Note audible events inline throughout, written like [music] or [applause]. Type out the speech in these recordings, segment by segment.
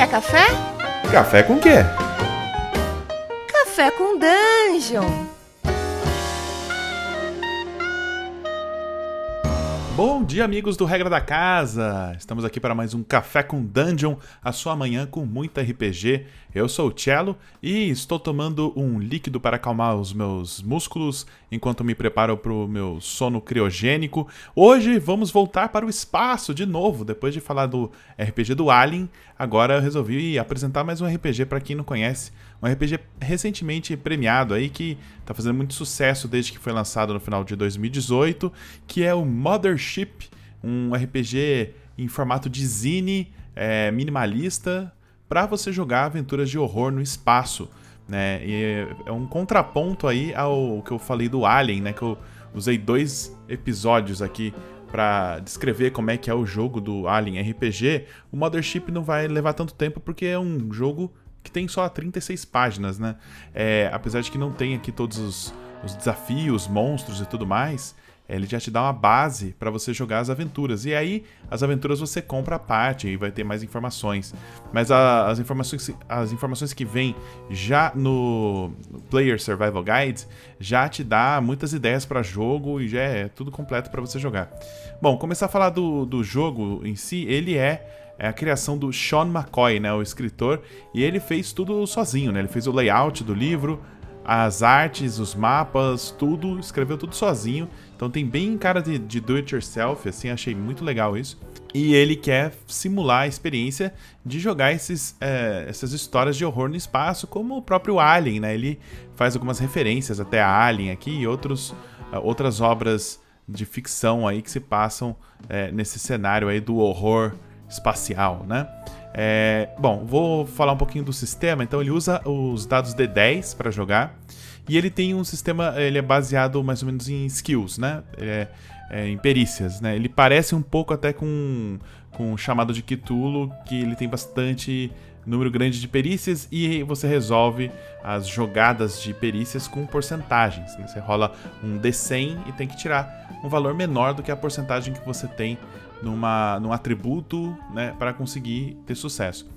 Quer café? Café com quê? Café com Dungeon. Bom dia, amigos do Regra da Casa! Estamos aqui para mais um Café com Dungeon, a sua manhã com muita RPG. Eu sou o Cello e estou tomando um líquido para acalmar os meus músculos enquanto me preparo para o meu sono criogênico. Hoje vamos voltar para o espaço de novo, depois de falar do RPG do Alien. Agora eu resolvi apresentar mais um RPG para quem não conhece um RPG recentemente premiado aí que está fazendo muito sucesso desde que foi lançado no final de 2018, que é o Mothership, um RPG em formato de zine é, minimalista para você jogar aventuras de horror no espaço. Né? E é um contraponto aí ao que eu falei do Alien, né? Que eu usei dois episódios aqui para descrever como é que é o jogo do Alien RPG. O Mothership não vai levar tanto tempo porque é um jogo que tem só 36 páginas, né? É, apesar de que não tem aqui todos os, os desafios, monstros e tudo mais, ele já te dá uma base para você jogar as aventuras. E aí, as aventuras você compra a parte e vai ter mais informações. Mas a, as, informações, as informações que vêm já no Player Survival Guide já te dá muitas ideias para jogo e já é tudo completo para você jogar. Bom, começar a falar do, do jogo em si, ele é é a criação do Sean McCoy, né, o escritor, e ele fez tudo sozinho, né? Ele fez o layout do livro, as artes, os mapas, tudo, escreveu tudo sozinho. Então tem bem cara de, de do it yourself, assim, achei muito legal isso. E ele quer simular a experiência de jogar esses, é, essas histórias de horror no espaço, como o próprio Alien, né? Ele faz algumas referências até a Alien aqui e outros, uh, outras obras de ficção aí que se passam é, nesse cenário aí do horror espacial, né? É, bom, vou falar um pouquinho do sistema. Então ele usa os dados D10 para jogar e ele tem um sistema, ele é baseado mais ou menos em skills, né? É, é, em perícias, né? Ele parece um pouco até com com o chamado de Cthulhu, que ele tem bastante número grande de perícias e você resolve as jogadas de perícias com porcentagens. Né? Você rola um D100 e tem que tirar um valor menor do que a porcentagem que você tem numa, num atributo né, para conseguir ter sucesso.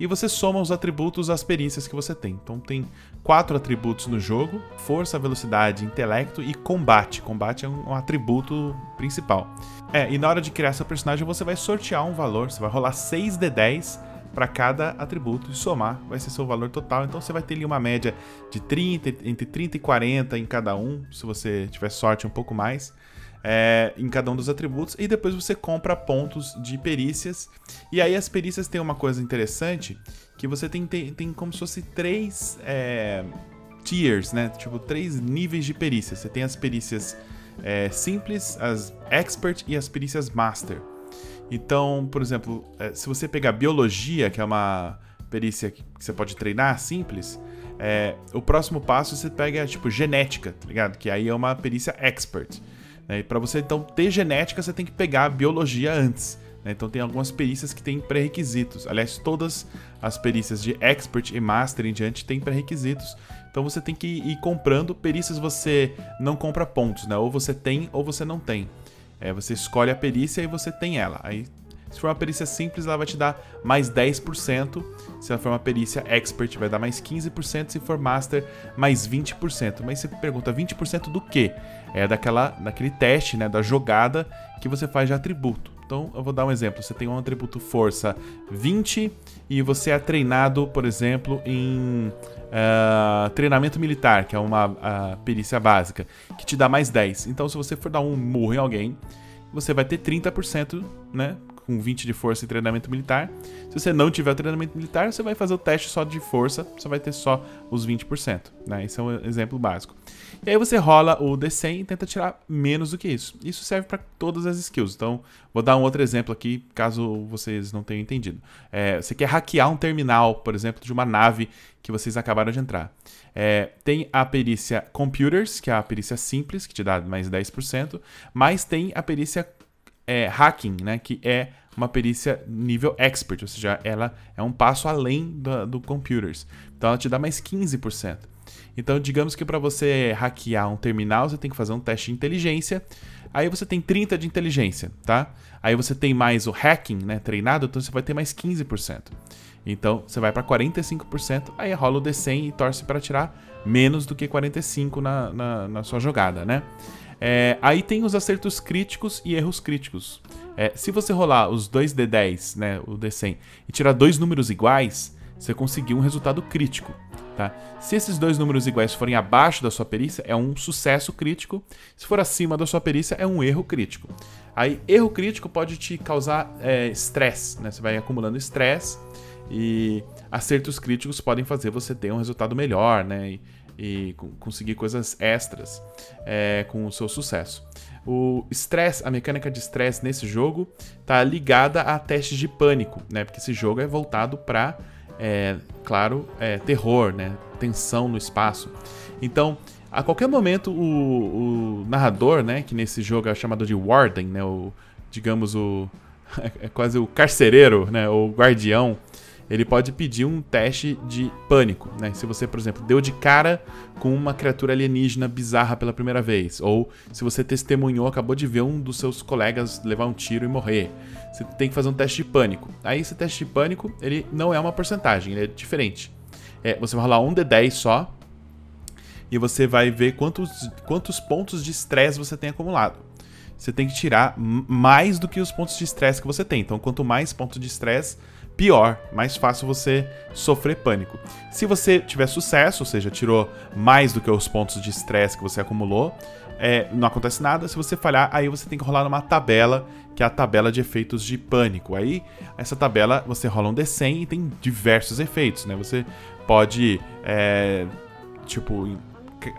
E você soma os atributos às perícias que você tem. Então tem quatro atributos no jogo: força, velocidade, intelecto e combate. Combate é um, um atributo principal. É, e na hora de criar seu personagem você vai sortear um valor, você vai rolar 6 de 10 para cada atributo e somar vai ser seu valor total. Então você vai ter ali uma média de 30, entre 30 e 40 em cada um, se você tiver sorte um pouco mais é, em cada um dos atributos, e depois você compra pontos de perícias. E aí as perícias têm uma coisa interessante, que você tem, tem, tem como se fosse três é, tiers, né? Tipo, três níveis de perícias. Você tem as perícias é, simples, as expert e as perícias master. Então, por exemplo, é, se você pegar biologia, que é uma perícia que você pode treinar simples, é, o próximo passo você pega, tipo, genética, tá ligado? Que aí é uma perícia expert. Né? Para você então ter genética, você tem que pegar a biologia antes. Né? Então tem algumas perícias que têm pré-requisitos. Aliás, todas as perícias de expert e master em diante têm pré-requisitos. Então você tem que ir comprando. Perícias você não compra pontos, né? Ou você tem ou você não tem. É, você escolhe a perícia e você tem ela. Aí se for uma perícia simples, ela vai te dar mais 10%. Se ela for uma perícia expert, vai dar mais 15%. Se for master, mais 20%. Mas você pergunta, 20% do quê? É daquela, daquele teste, né, da jogada que você faz de atributo. Então, eu vou dar um exemplo. Você tem um atributo força 20 e você é treinado, por exemplo, em uh, treinamento militar, que é uma uh, perícia básica, que te dá mais 10. Então, se você for dar um murro em alguém, você vai ter 30%, né? Com 20 de força e treinamento militar. Se você não tiver treinamento militar, você vai fazer o teste só de força, você vai ter só os 20%. Né? Esse é um exemplo básico. E aí você rola o D100 e tenta tirar menos do que isso. Isso serve para todas as skills. Então, vou dar um outro exemplo aqui, caso vocês não tenham entendido. É, você quer hackear um terminal, por exemplo, de uma nave que vocês acabaram de entrar. É, tem a perícia Computers, que é a perícia simples, que te dá mais 10%, mas tem a perícia é, hacking, né? Que é uma perícia nível expert, ou seja, ela é um passo além do, do computers. Então ela te dá mais 15%. Então, digamos que para você hackear um terminal, você tem que fazer um teste de inteligência. Aí você tem 30 de inteligência, tá? Aí você tem mais o hacking, né, treinado, então você vai ter mais 15%. Então você vai para 45%, aí rola o D100 e torce para tirar menos do que 45 na, na, na sua jogada, né? É, aí tem os acertos críticos e erros críticos. É, se você rolar os dois D10, né, o D100, e tirar dois números iguais, você conseguiu um resultado crítico. Tá? Se esses dois números iguais forem abaixo da sua perícia, é um sucesso crítico. Se for acima da sua perícia, é um erro crítico. Aí, erro crítico pode te causar estresse, é, né? Você vai acumulando estresse e acertos críticos podem fazer você ter um resultado melhor, né? E, e conseguir coisas extras é, com o seu sucesso. O estresse, a mecânica de estresse nesse jogo tá ligada a testes de pânico, né? Porque esse jogo é voltado para é, claro, é, terror, né? Tensão no espaço. Então, a qualquer momento, o, o, narrador, né? Que nesse jogo é chamado de Warden, né? O, digamos, o. [laughs] É quase o carcereiro, né? O guardião ele pode pedir um teste de pânico, né? Se você, por exemplo, deu de cara com uma criatura alienígena bizarra pela primeira vez, ou se você testemunhou, acabou de ver um dos seus colegas levar um tiro e morrer, você tem que fazer um teste de pânico. Aí esse teste de pânico, ele não é uma porcentagem, ele é diferente. É, você vai rolar um D10 só, e você vai ver quantos, quantos pontos de estresse você tem acumulado. Você tem que tirar mais do que os pontos de estresse que você tem. Então, quanto mais pontos de estresse, pior, mais fácil você sofrer pânico. Se você tiver sucesso, ou seja, tirou mais do que os pontos de estresse que você acumulou, é, não acontece nada. Se você falhar, aí você tem que rolar numa tabela, que é a tabela de efeitos de pânico. Aí, essa tabela, você rola um D100 e tem diversos efeitos, né? Você pode, é, tipo,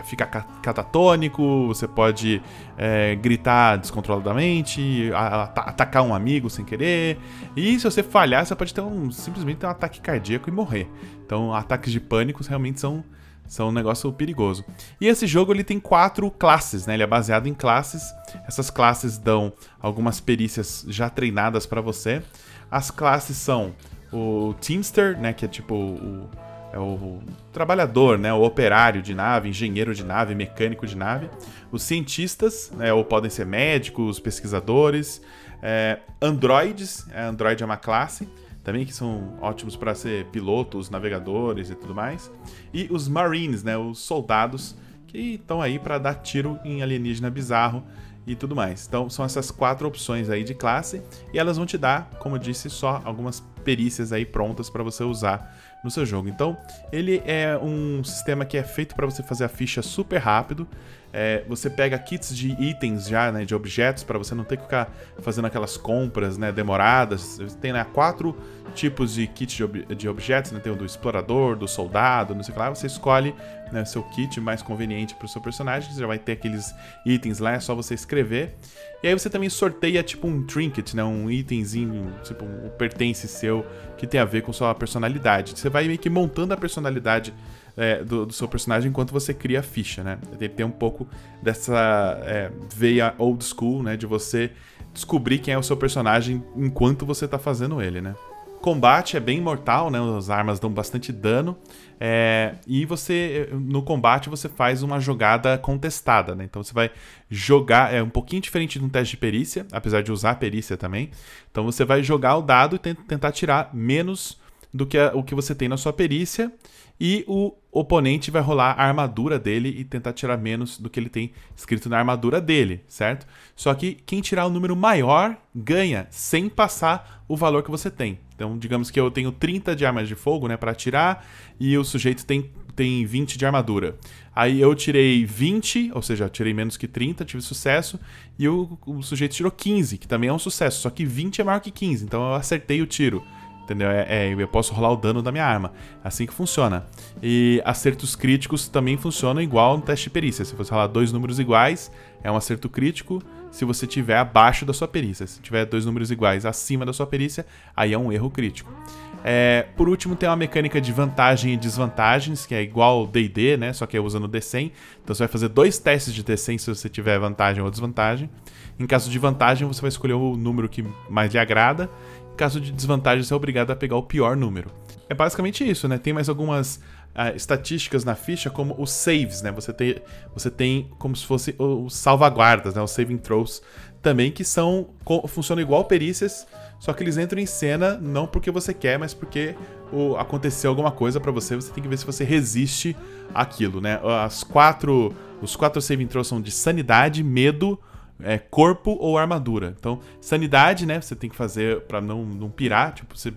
ficar catatônico, você pode é, gritar descontroladamente, atacar um amigo sem querer. E se você falhar, você pode ter um simplesmente ter um ataque cardíaco e morrer. Então, ataques de pânico realmente são são um negócio perigoso. E esse jogo ele tem quatro classes, né? Ele é baseado em classes. Essas classes dão algumas perícias já treinadas para você. As classes são o Teamster, né? Que é tipo o é o trabalhador, né, o operário de nave, engenheiro de nave, mecânico de nave, os cientistas, né, ou podem ser médicos, pesquisadores, é, androides, é, android é uma classe também que são ótimos para ser pilotos, navegadores e tudo mais, e os marines, né, os soldados que estão aí para dar tiro em alienígena bizarro e tudo mais. Então são essas quatro opções aí de classe e elas vão te dar, como eu disse, só algumas perícias aí prontas para você usar no seu jogo. Então, ele é um sistema que é feito para você fazer a ficha super rápido. É, você pega kits de itens já, né, de objetos, para você não ter que ficar fazendo aquelas compras né, demoradas. Tem né, quatro tipos de kits de, ob de objetos, né, tem o do explorador, do soldado, não sei o que lá. Você escolhe né, seu kit mais conveniente para o seu personagem, você já vai ter aqueles itens lá, é só você escrever. E aí você também sorteia tipo um trinket, né, um itemzinho, tipo um pertence seu que tem a ver com sua personalidade. Você vai meio que montando a personalidade é, do, do, seu personagem enquanto você cria a ficha, né? Ele tem um pouco dessa é, veia old school, né? De você descobrir quem é o seu personagem enquanto você tá fazendo ele, né? Combate é bem mortal, né? As armas dão bastante dano. É, e você, no combate, você faz uma jogada contestada, né? Então você vai jogar. É um pouquinho diferente de um teste de perícia, apesar de usar perícia também. Então você vai jogar o dado e tentar tirar menos do que a, o que você tem na sua perícia e o oponente vai rolar a armadura dele e tentar tirar menos do que ele tem escrito na armadura dele, certo? Só que quem tirar o um número maior ganha sem passar o valor que você tem. Então, digamos que eu tenho 30 de armas de fogo, né, para tirar e o sujeito tem tem 20 de armadura. Aí eu tirei 20, ou seja, tirei menos que 30, tive sucesso, e o, o sujeito tirou 15, que também é um sucesso, só que 20 é maior que 15, então eu acertei o tiro. Entendeu? É, é, eu posso rolar o dano da minha arma. Assim que funciona. E acertos críticos também funcionam igual no teste de perícia. Se você rolar dois números iguais, é um acerto crítico. Se você tiver abaixo da sua perícia. Se tiver dois números iguais acima da sua perícia, aí é um erro crítico. É, por último, tem uma mecânica de vantagem e desvantagens, que é igual ao D&D, né? Só que é usando D100. Então você vai fazer dois testes de D100 se você tiver vantagem ou desvantagem. Em caso de vantagem, você vai escolher o número que mais lhe agrada caso de desvantagem, você é obrigado a pegar o pior número. É basicamente isso, né? Tem mais algumas uh, estatísticas na ficha como os saves, né? Você tem, você tem como se fosse os salvaguardas, né? Os saving throws também que são funcionam igual perícias, só que eles entram em cena não porque você quer, mas porque o, aconteceu alguma coisa para você, você tem que ver se você resiste àquilo, né? As quatro, os quatro saving throws são de sanidade, medo, é, corpo ou armadura. Então, sanidade, né? Você tem que fazer para não, não pirar. Tipo, você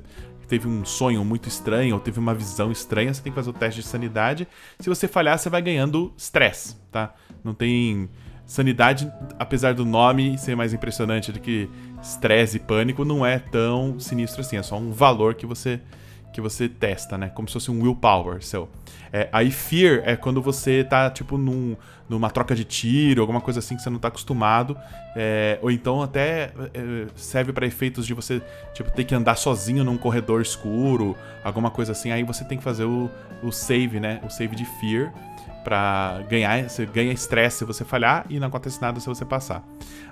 teve um sonho muito estranho ou teve uma visão estranha, você tem que fazer o teste de sanidade. Se você falhar, você vai ganhando stress, tá? Não tem sanidade, apesar do nome ser mais impressionante do que stress e pânico, não é tão sinistro assim. É só um valor que você que você testa, né? Como se fosse um willpower seu. É, aí fear é quando você tá, tipo, num, numa troca de tiro, alguma coisa assim que você não tá acostumado. É, ou então até é, serve para efeitos de você, tipo, ter que andar sozinho num corredor escuro, alguma coisa assim. Aí você tem que fazer o, o save, né? O save de fear para ganhar, você ganha estresse se você falhar e não acontece nada se você passar.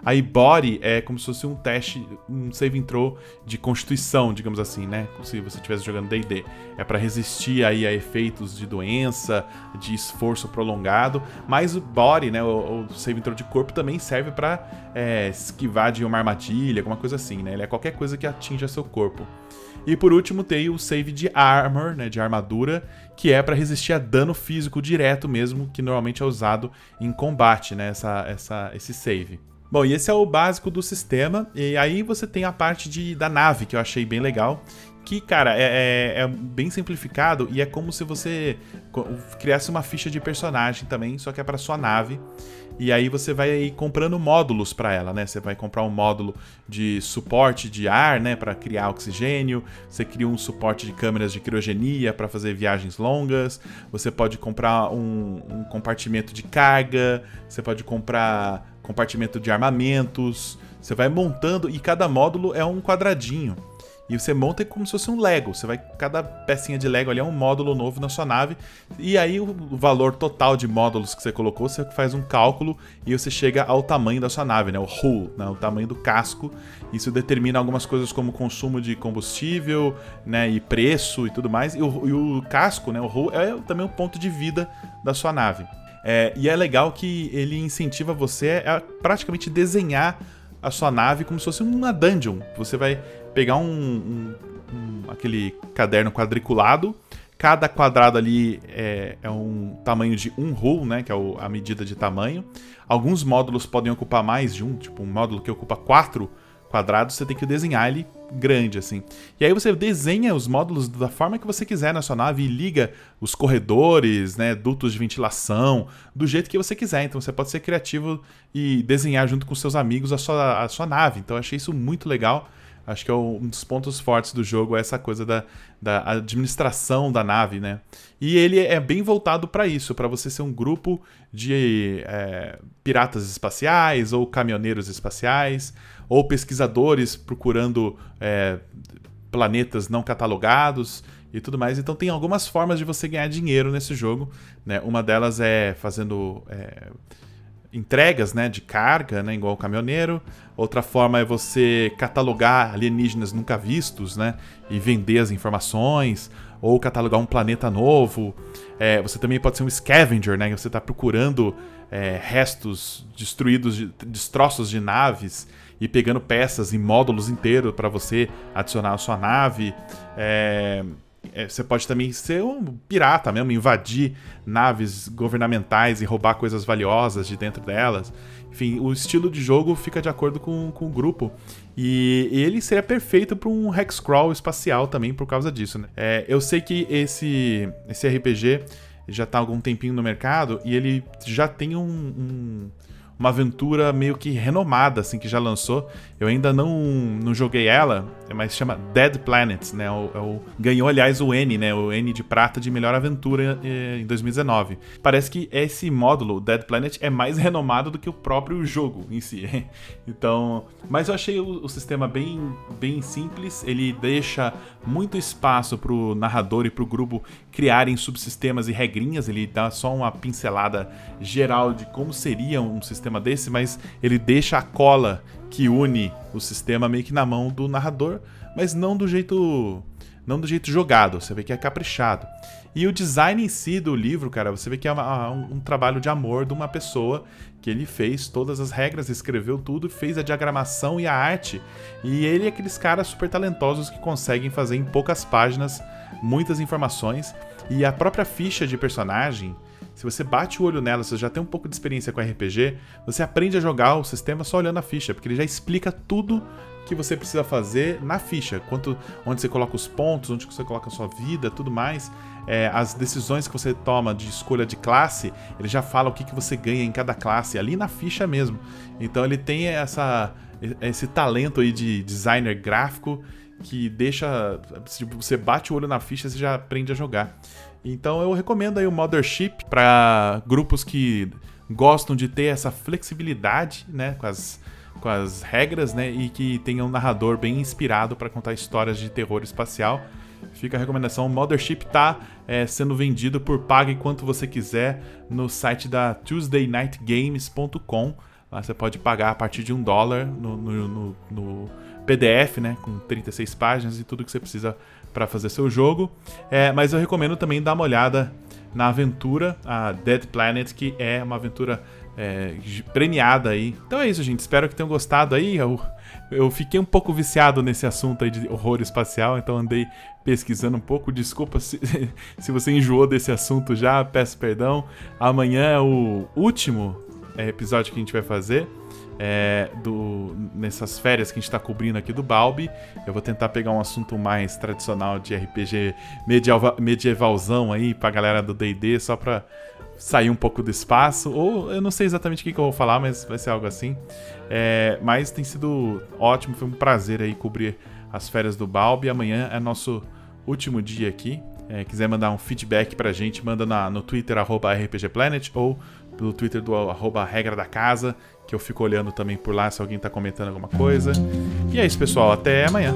Aí body é como se fosse um teste, um save intro de constituição, digamos assim, né? Se você estivesse jogando D&D, é para resistir aí a efeitos de doença, de esforço prolongado. Mas o body, né, o, o save intro de corpo também serve para é, esquivar de uma armadilha, alguma coisa assim, né? Ele é qualquer coisa que atinja seu corpo. E por último tem o save de armor, né, de armadura, que é para resistir a dano físico direto mesmo, que normalmente é usado em combate, né, essa, essa, esse save. Bom, e esse é o básico do sistema, e aí você tem a parte de, da nave, que eu achei bem legal, que, cara, é, é, é, bem simplificado e é como se você criasse uma ficha de personagem também, só que é para sua nave. E aí você vai comprando módulos para ela, né? Você vai comprar um módulo de suporte de ar, né, para criar oxigênio. Você cria um suporte de câmeras de criogenia para fazer viagens longas. Você pode comprar um, um compartimento de carga. Você pode comprar compartimento de armamentos. Você vai montando e cada módulo é um quadradinho. E você monta como se fosse um Lego. Você vai. Cada pecinha de Lego ali é um módulo novo na sua nave. E aí o valor total de módulos que você colocou, você faz um cálculo e você chega ao tamanho da sua nave, né? O hull, né? o tamanho do casco. Isso determina algumas coisas como consumo de combustível, né? E preço e tudo mais. E o, e o casco, né? O hull é também o ponto de vida da sua nave. É, e é legal que ele incentiva você a praticamente desenhar a sua nave como se fosse uma dungeon. Você vai pegar um, um, um aquele caderno quadriculado. Cada quadrado ali é, é um tamanho de um hull, né? Que é o, a medida de tamanho. Alguns módulos podem ocupar mais de um, tipo um módulo que ocupa quatro quadrados, você tem que desenhar ele grande assim. E aí você desenha os módulos da forma que você quiser na sua nave e liga os corredores, né, dutos de ventilação, do jeito que você quiser. Então você pode ser criativo e desenhar junto com seus amigos a sua, a sua nave. Então eu achei isso muito legal. Acho que é um dos pontos fortes do jogo é essa coisa da, da administração da nave, né? E ele é bem voltado para isso, para você ser um grupo de é, piratas espaciais ou caminhoneiros espaciais ou pesquisadores procurando é, planetas não catalogados e tudo mais. Então tem algumas formas de você ganhar dinheiro nesse jogo, né? Uma delas é fazendo é, entregas né, de carga, né, igual o caminhoneiro. Outra forma é você catalogar alienígenas nunca vistos né, e vender as informações. Ou catalogar um planeta novo. É, você também pode ser um scavenger, né? Você está procurando é, restos destruídos, de, destroços de naves e pegando peças e módulos inteiros para você adicionar à sua nave. É, é, você pode também ser um pirata mesmo, invadir naves governamentais e roubar coisas valiosas de dentro delas. Enfim, o estilo de jogo fica de acordo com, com o grupo. E, ele seria perfeito para um hexcrawl espacial também por causa disso. Né? É, eu sei que esse, esse RPG já está há algum tempinho no mercado e ele já tem um, um uma aventura meio que renomada, assim, que já lançou. Eu ainda não, não joguei ela, mas chama Dead Planet, né? O, é o, ganhou, aliás, o N, né? O N de prata de melhor aventura em 2019. Parece que esse módulo, Dead Planet, é mais renomado do que o próprio jogo em si. [laughs] então, mas eu achei o, o sistema bem, bem simples. Ele deixa muito espaço pro narrador e pro grupo criarem subsistemas e regrinhas. Ele dá só uma pincelada geral de como seria um sistema desse, mas ele deixa a cola que une o sistema meio que na mão do narrador, mas não do jeito não do jeito jogado, você vê que é caprichado. E o design em si do livro, cara, você vê que é uma, um, um, trabalho de amor de uma pessoa que ele fez todas as regras, escreveu tudo, fez a diagramação e a arte. E ele é aqueles caras super talentosos que conseguem fazer em poucas páginas muitas informações. E a própria ficha de personagem, se você bate o olho nela, você já tem um pouco de experiência com RPG, você aprende a jogar o sistema só olhando a ficha, porque ele já explica tudo que você precisa fazer na ficha, quanto, onde você coloca os pontos, onde você coloca a sua vida, tudo mais. É, as decisões que você toma de escolha de classe, ele já fala o que, que você ganha em cada classe, ali na ficha mesmo. Então ele tem essa, esse talento aí de designer gráfico que deixa. Você bate o olho na ficha, você já aprende a jogar. Então eu recomendo aí o Mothership para grupos que gostam de ter essa flexibilidade, né, com as, com as regras, né, e que tenha um narrador bem inspirado para contar histórias de terror espacial. Fica a recomendação. O Mothership tá é, sendo vendido por pague quanto você quiser no site da TuesdayNightGames.com. Lá você pode pagar a partir de um dólar no, no, no, no PDF, né, com 36 páginas e tudo que você precisa para fazer seu jogo. É, mas eu recomendo também dar uma olhada na aventura, a Dead Planet, que é uma aventura é, premiada aí. Então é isso, gente. Espero que tenham gostado aí. Eu, eu fiquei um pouco viciado nesse assunto aí de horror espacial, então andei pesquisando um pouco. Desculpa se, [laughs] se você enjoou desse assunto já, peço perdão. Amanhã é o último é, episódio que a gente vai fazer é, do, nessas férias que a gente está cobrindo aqui do Balbi. Eu vou tentar pegar um assunto mais tradicional de RPG medieval, medievalzão aí pra galera do DD, só pra sair um pouco do espaço. Ou eu não sei exatamente o que, que eu vou falar, mas vai ser algo assim. É, mas tem sido ótimo, foi um prazer aí cobrir as férias do Balbi. Amanhã é nosso último dia aqui. É, quiser mandar um feedback pra gente, manda na, no Twitter, arroba RPGplanet, ou pelo Twitter do arroba Regra da Casa, que eu fico olhando também por lá se alguém tá comentando alguma coisa. E é isso, pessoal. Até amanhã.